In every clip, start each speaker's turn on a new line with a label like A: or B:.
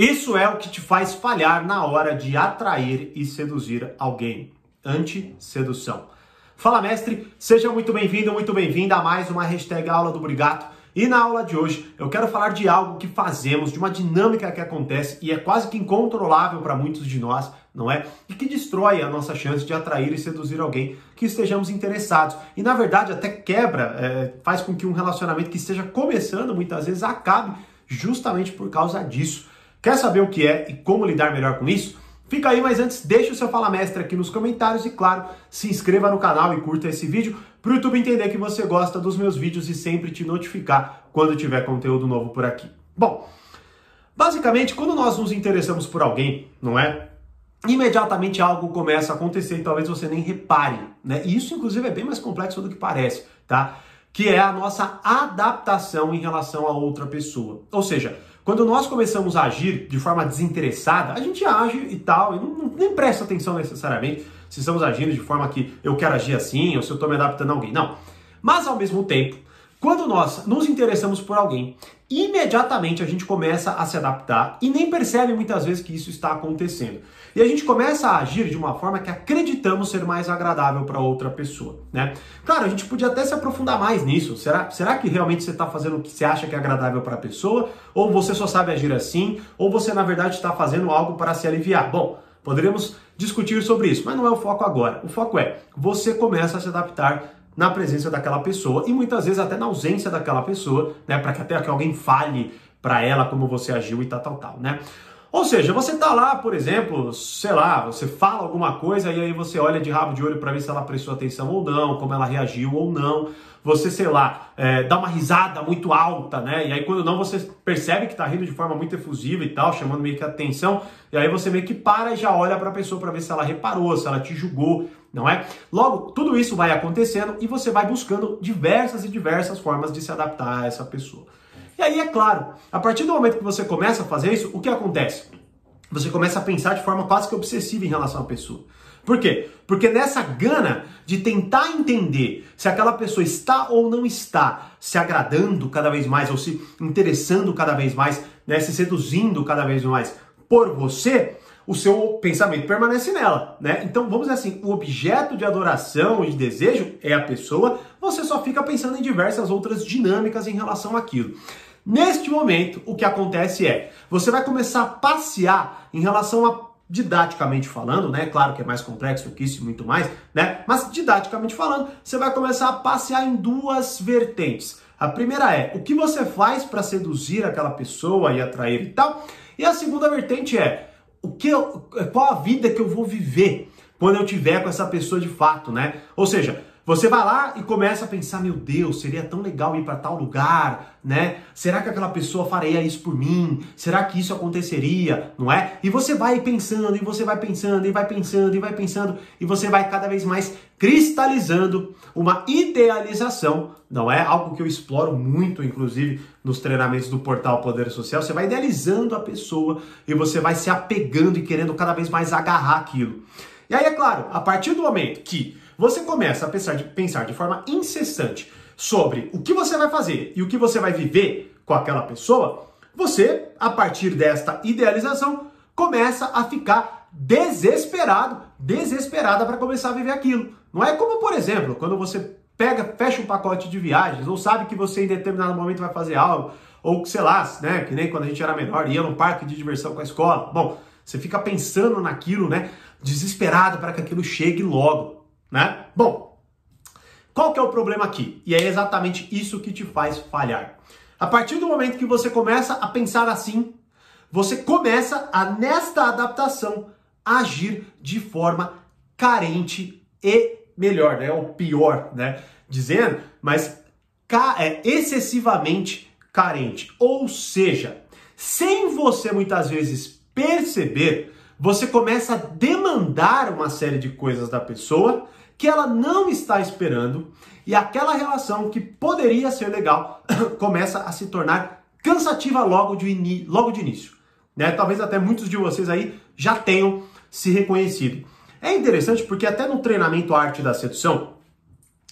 A: Isso é o que te faz falhar na hora de atrair e seduzir alguém. Anti-sedução. Fala, mestre, seja muito bem-vindo, muito bem-vinda a mais uma hashtag Aula do Brigato. E na aula de hoje eu quero falar de algo que fazemos, de uma dinâmica que acontece e é quase que incontrolável para muitos de nós, não é? E que destrói a nossa chance de atrair e seduzir alguém que estejamos interessados. E na verdade até quebra, é, faz com que um relacionamento que esteja começando muitas vezes acabe justamente por causa disso. Quer saber o que é e como lidar melhor com isso? Fica aí, mas antes deixa o seu Fala Mestre aqui nos comentários e, claro, se inscreva no canal e curta esse vídeo para o YouTube entender que você gosta dos meus vídeos e sempre te notificar quando tiver conteúdo novo por aqui. Bom, basicamente, quando nós nos interessamos por alguém, não é? Imediatamente algo começa a acontecer e talvez você nem repare, né? E isso, inclusive, é bem mais complexo do que parece, tá? Que é a nossa adaptação em relação a outra pessoa. Ou seja, quando nós começamos a agir de forma desinteressada, a gente age e tal, e não, nem presta atenção necessariamente se estamos agindo de forma que eu quero agir assim ou se eu estou me adaptando a alguém. Não. Mas ao mesmo tempo, quando nós nos interessamos por alguém, imediatamente a gente começa a se adaptar e nem percebe muitas vezes que isso está acontecendo. E a gente começa a agir de uma forma que acreditamos ser mais agradável para outra pessoa, né? Claro, a gente podia até se aprofundar mais nisso. Será, será que realmente você está fazendo o que você acha que é agradável para a pessoa? Ou você só sabe agir assim? Ou você, na verdade, está fazendo algo para se aliviar? Bom, poderíamos discutir sobre isso, mas não é o foco agora. O foco é, você começa a se adaptar na presença daquela pessoa e muitas vezes até na ausência daquela pessoa, né, para que até que alguém fale para ela como você agiu e tal, tal, tal, né? Ou seja, você tá lá, por exemplo, sei lá, você fala alguma coisa e aí você olha de rabo de olho para ver se ela prestou atenção ou não, como ela reagiu ou não. Você, sei lá, é, dá uma risada muito alta, né? E aí quando não, você percebe que tá rindo de forma muito efusiva e tal, chamando meio que atenção. E aí você meio que para e já olha para a pessoa para ver se ela reparou, se ela te julgou, não é? Logo, tudo isso vai acontecendo e você vai buscando diversas e diversas formas de se adaptar a essa pessoa. E aí, é claro, a partir do momento que você começa a fazer isso, o que acontece? Você começa a pensar de forma quase que obsessiva em relação à pessoa. Por quê? Porque nessa gana de tentar entender se aquela pessoa está ou não está se agradando cada vez mais, ou se interessando cada vez mais, né, se seduzindo cada vez mais por você, o seu pensamento permanece nela, né? Então, vamos dizer assim, o objeto de adoração e de desejo é a pessoa, você só fica pensando em diversas outras dinâmicas em relação àquilo. Neste momento, o que acontece é, você vai começar a passear em relação a didaticamente falando, né? Claro que é mais complexo que isso e muito mais, né? Mas didaticamente falando, você vai começar a passear em duas vertentes. A primeira é o que você faz para seduzir aquela pessoa e atrair e tal. E a segunda vertente é o que eu, qual a vida que eu vou viver quando eu tiver com essa pessoa de fato, né? Ou seja, você vai lá e começa a pensar, meu Deus, seria tão legal ir para tal lugar, né? Será que aquela pessoa faria isso por mim? Será que isso aconteceria, não é? E você vai pensando, e você vai pensando, e vai pensando, e vai pensando, e você vai cada vez mais cristalizando uma idealização, não é? Algo que eu exploro muito, inclusive, nos treinamentos do portal Poder Social. Você vai idealizando a pessoa e você vai se apegando e querendo cada vez mais agarrar aquilo. E aí, é claro, a partir do momento que você começa a pensar de, pensar de forma incessante sobre o que você vai fazer e o que você vai viver com aquela pessoa, você, a partir desta idealização, começa a ficar desesperado, desesperada para começar a viver aquilo. Não é como, por exemplo, quando você pega, fecha um pacote de viagens, ou sabe que você em determinado momento vai fazer algo, ou sei lá, né, que nem quando a gente era menor, ia num parque de diversão com a escola. Bom, você fica pensando naquilo, né, desesperado para que aquilo chegue logo né? Bom, qual que é o problema aqui? E é exatamente isso que te faz falhar. A partir do momento que você começa a pensar assim, você começa a, nesta adaptação, agir de forma carente e melhor, né? Ou pior, né? Dizendo, mas é excessivamente carente. Ou seja, sem você muitas vezes perceber, você começa a demandar uma série de coisas da pessoa que ela não está esperando e aquela relação que poderia ser legal começa a se tornar cansativa logo de, logo de início. Né? Talvez até muitos de vocês aí já tenham se reconhecido. É interessante porque até no treinamento Arte da Sedução,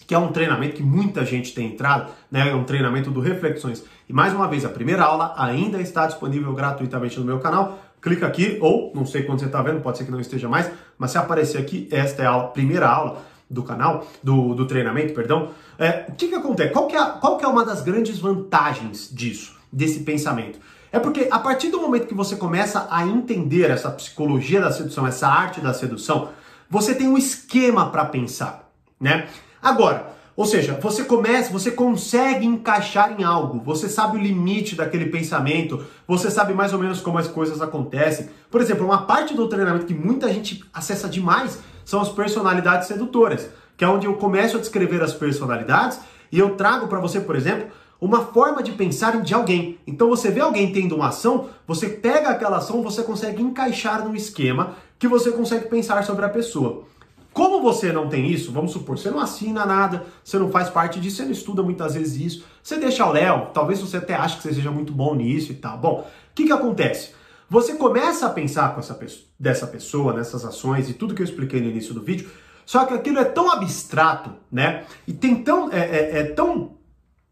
A: que é um treinamento que muita gente tem entrado, né? É um treinamento do Reflexões. E mais uma vez, a primeira aula ainda está disponível gratuitamente no meu canal. Clica aqui, ou não sei quando você está vendo, pode ser que não esteja mais, mas se aparecer aqui, esta é a aula, primeira aula do canal, do, do treinamento, perdão. É, o que, que acontece? Qual que, é, qual que é uma das grandes vantagens disso, desse pensamento? É porque a partir do momento que você começa a entender essa psicologia da sedução, essa arte da sedução, você tem um esquema para pensar, né? Agora, ou seja, você começa, você consegue encaixar em algo, você sabe o limite daquele pensamento, você sabe mais ou menos como as coisas acontecem. Por exemplo, uma parte do treinamento que muita gente acessa demais são as personalidades sedutoras, que é onde eu começo a descrever as personalidades e eu trago para você, por exemplo, uma forma de pensar de alguém. Então você vê alguém tendo uma ação, você pega aquela ação, você consegue encaixar num esquema que você consegue pensar sobre a pessoa. Como você não tem isso, vamos supor, você não assina nada, você não faz parte disso, você não estuda muitas vezes isso, você deixa o Léo, talvez você até ache que você seja muito bom nisso e tal. Bom, o que, que acontece? Você começa a pensar com essa pessoa, dessa pessoa, nessas ações e tudo que eu expliquei no início do vídeo, só que aquilo é tão abstrato, né? E tem tão, é, é, é tão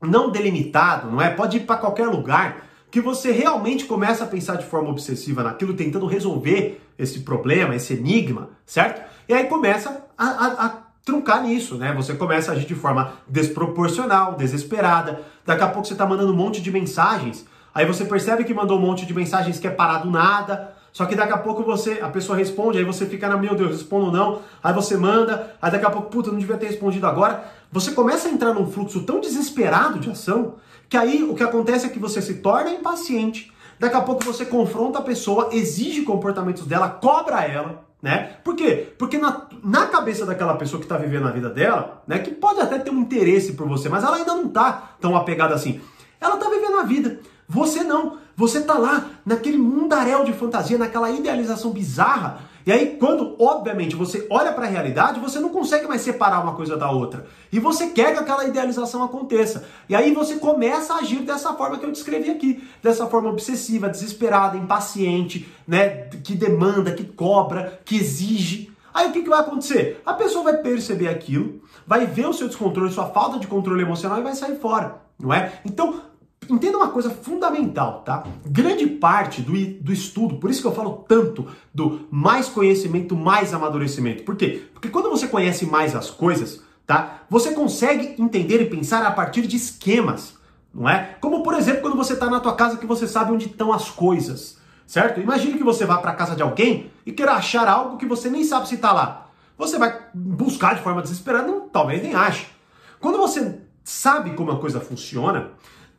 A: não delimitado, não é? Pode ir para qualquer lugar que você realmente começa a pensar de forma obsessiva naquilo, tentando resolver esse problema, esse enigma, certo? E aí começa a, a, a truncar nisso, né? Você começa a agir de forma desproporcional, desesperada. Daqui a pouco você está mandando um monte de mensagens. Aí você percebe que mandou um monte de mensagens que é parado nada. Só que daqui a pouco você, a pessoa responde, aí você fica na, meu Deus, respondo ou não. Aí você manda, aí daqui a pouco, puta, não devia ter respondido agora. Você começa a entrar num fluxo tão desesperado de ação que aí o que acontece é que você se torna impaciente. Daqui a pouco você confronta a pessoa, exige comportamentos dela, cobra ela, né? Por quê? Porque na, na cabeça daquela pessoa que está vivendo a vida dela, né, que pode até ter um interesse por você, mas ela ainda não está tão apegada assim. Ela está vivendo a vida. Você não. Você está lá naquele mundaréu de fantasia, naquela idealização bizarra e aí, quando, obviamente, você olha para a realidade, você não consegue mais separar uma coisa da outra. E você quer que aquela idealização aconteça. E aí você começa a agir dessa forma que eu descrevi aqui. Dessa forma obsessiva, desesperada, impaciente, né? Que demanda, que cobra, que exige. Aí o que, que vai acontecer? A pessoa vai perceber aquilo, vai ver o seu descontrole, sua falta de controle emocional e vai sair fora, não é? Então, Entenda uma coisa fundamental, tá? Grande parte do, do estudo, por isso que eu falo tanto do mais conhecimento, mais amadurecimento. Por quê? Porque quando você conhece mais as coisas, tá? Você consegue entender e pensar a partir de esquemas, não é? Como, por exemplo, quando você está na tua casa que você sabe onde estão as coisas, certo? Imagine que você vá para casa de alguém e queira achar algo que você nem sabe se está lá. Você vai buscar de forma desesperada, não, talvez nem ache. Quando você sabe como a coisa funciona,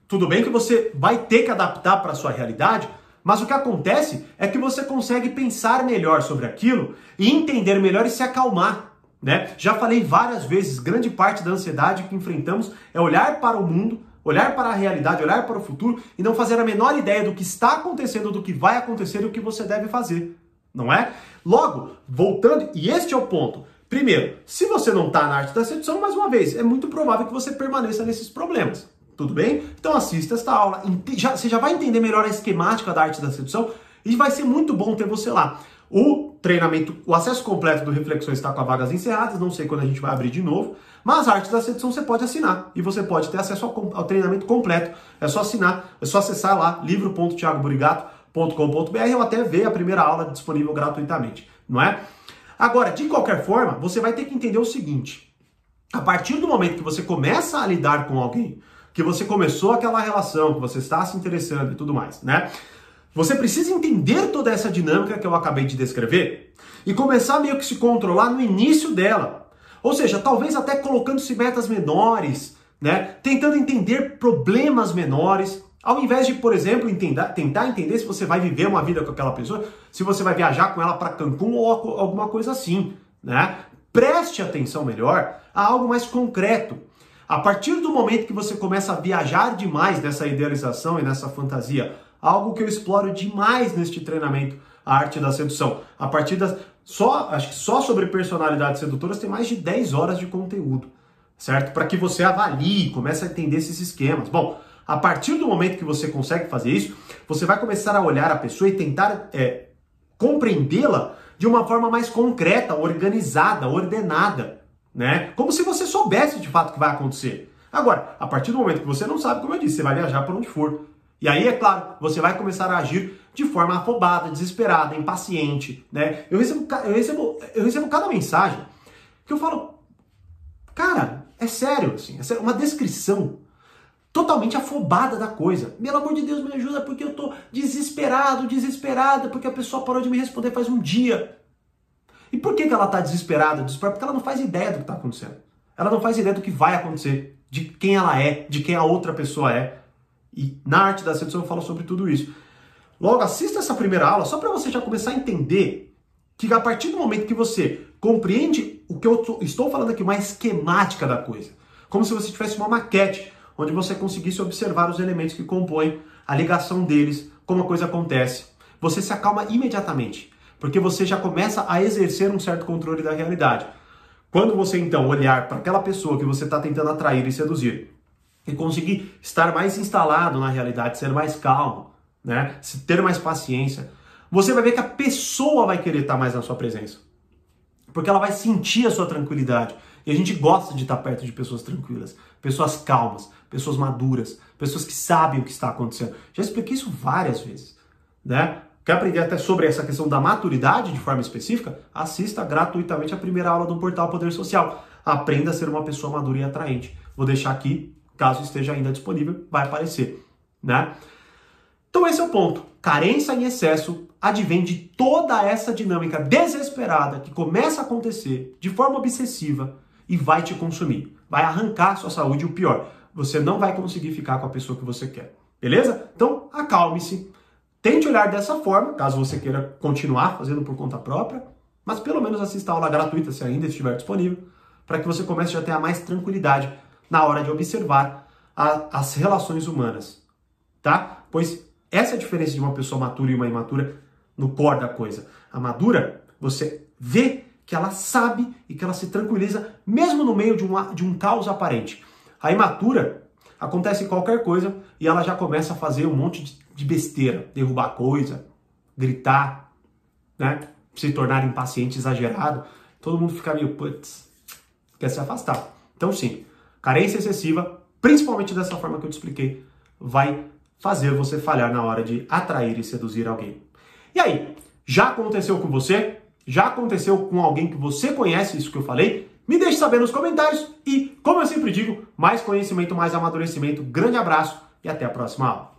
A: tudo bem que você vai ter que adaptar para a sua realidade, mas o que acontece é que você consegue pensar melhor sobre aquilo e entender melhor e se acalmar. Né? Já falei várias vezes, grande parte da ansiedade que enfrentamos é olhar para o mundo, olhar para a realidade, olhar para o futuro e não fazer a menor ideia do que está acontecendo, do que vai acontecer e o que você deve fazer. Não é? Logo, voltando, e este é o ponto. Primeiro, se você não está na arte da sedução, mais uma vez, é muito provável que você permaneça nesses problemas. Tudo bem? Então assista esta aula. Já, você já vai entender melhor a esquemática da arte da sedução e vai ser muito bom ter você lá. O treinamento, o acesso completo do Reflexões está com as vagas encerradas, não sei quando a gente vai abrir de novo, mas a arte da sedução você pode assinar e você pode ter acesso ao, ao treinamento completo. É só assinar, é só acessar lá livro.thiagoburigato.com.br ou até ver a primeira aula disponível gratuitamente, não é? Agora, de qualquer forma, você vai ter que entender o seguinte: a partir do momento que você começa a lidar com alguém que você começou aquela relação, que você está se interessando e tudo mais, né? Você precisa entender toda essa dinâmica que eu acabei de descrever e começar meio que se controlar no início dela. Ou seja, talvez até colocando-se metas menores, né? Tentando entender problemas menores, ao invés de, por exemplo, entender, tentar entender se você vai viver uma vida com aquela pessoa, se você vai viajar com ela para Cancún ou alguma coisa assim, né? Preste atenção melhor a algo mais concreto. A partir do momento que você começa a viajar demais nessa idealização e nessa fantasia, algo que eu exploro demais neste treinamento, a arte da sedução. A partir das só, acho que só sobre personalidades sedutoras tem mais de 10 horas de conteúdo, certo? Para que você avalie, comece a entender esses esquemas. Bom, a partir do momento que você consegue fazer isso, você vai começar a olhar a pessoa e tentar é, compreendê-la de uma forma mais concreta, organizada, ordenada né? Como se você soubesse de fato o que vai acontecer. Agora, a partir do momento que você não sabe, como eu disse, você vai viajar para onde for. E aí, é claro, você vai começar a agir de forma afobada, desesperada, impaciente, né? Eu recebo, eu recebo, eu recebo cada mensagem que eu falo, cara, é sério, assim, é uma descrição totalmente afobada da coisa. Pelo amor de Deus, me ajuda porque eu tô desesperado, desesperada, porque a pessoa parou de me responder faz um dia. E por que, que ela tá desesperada? Desesperada porque ela não faz ideia do que tá acontecendo. Ela não faz ideia do que vai acontecer, de quem ela é, de quem a outra pessoa é. E na arte da sedução eu falo sobre tudo isso. Logo, assista essa primeira aula só para você já começar a entender que a partir do momento que você compreende o que eu estou falando aqui, uma esquemática da coisa, como se você tivesse uma maquete onde você conseguisse observar os elementos que compõem a ligação deles, como a coisa acontece, você se acalma imediatamente, porque você já começa a exercer um certo controle da realidade. Quando você então olhar para aquela pessoa que você está tentando atrair e seduzir e conseguir estar mais instalado na realidade, ser mais calmo, né, ter mais paciência, você vai ver que a pessoa vai querer estar mais na sua presença. Porque ela vai sentir a sua tranquilidade. E a gente gosta de estar perto de pessoas tranquilas, pessoas calmas, pessoas maduras, pessoas que sabem o que está acontecendo. Já expliquei isso várias vezes, né? Quer aprender até sobre essa questão da maturidade de forma específica? Assista gratuitamente a primeira aula do portal Poder Social. Aprenda a ser uma pessoa madura e atraente. Vou deixar aqui, caso esteja ainda disponível, vai aparecer, né? Então esse é o ponto. Carência em excesso advém de toda essa dinâmica desesperada que começa a acontecer de forma obsessiva e vai te consumir. Vai arrancar sua saúde e o pior, você não vai conseguir ficar com a pessoa que você quer. Beleza? Então, acalme-se. Tente olhar dessa forma, caso você queira continuar fazendo por conta própria, mas pelo menos assista a aula gratuita se ainda estiver disponível, para que você comece a ter mais tranquilidade na hora de observar a, as relações humanas, tá? Pois essa é a diferença de uma pessoa matura e uma imatura no core da coisa. A madura, você vê que ela sabe e que ela se tranquiliza mesmo no meio de um, de um caos aparente. A imatura acontece qualquer coisa e ela já começa a fazer um monte de, de besteira, derrubar coisa, gritar, né? Se tornar impaciente, exagerado. Todo mundo fica meio, putz, quer se afastar. Então, sim, carência excessiva, principalmente dessa forma que eu te expliquei, vai fazer você falhar na hora de atrair e seduzir alguém. E aí, já aconteceu com você? Já aconteceu com alguém que você conhece isso que eu falei? Me deixe saber nos comentários e, como eu sempre digo, mais conhecimento, mais amadurecimento. Grande abraço e até a próxima aula.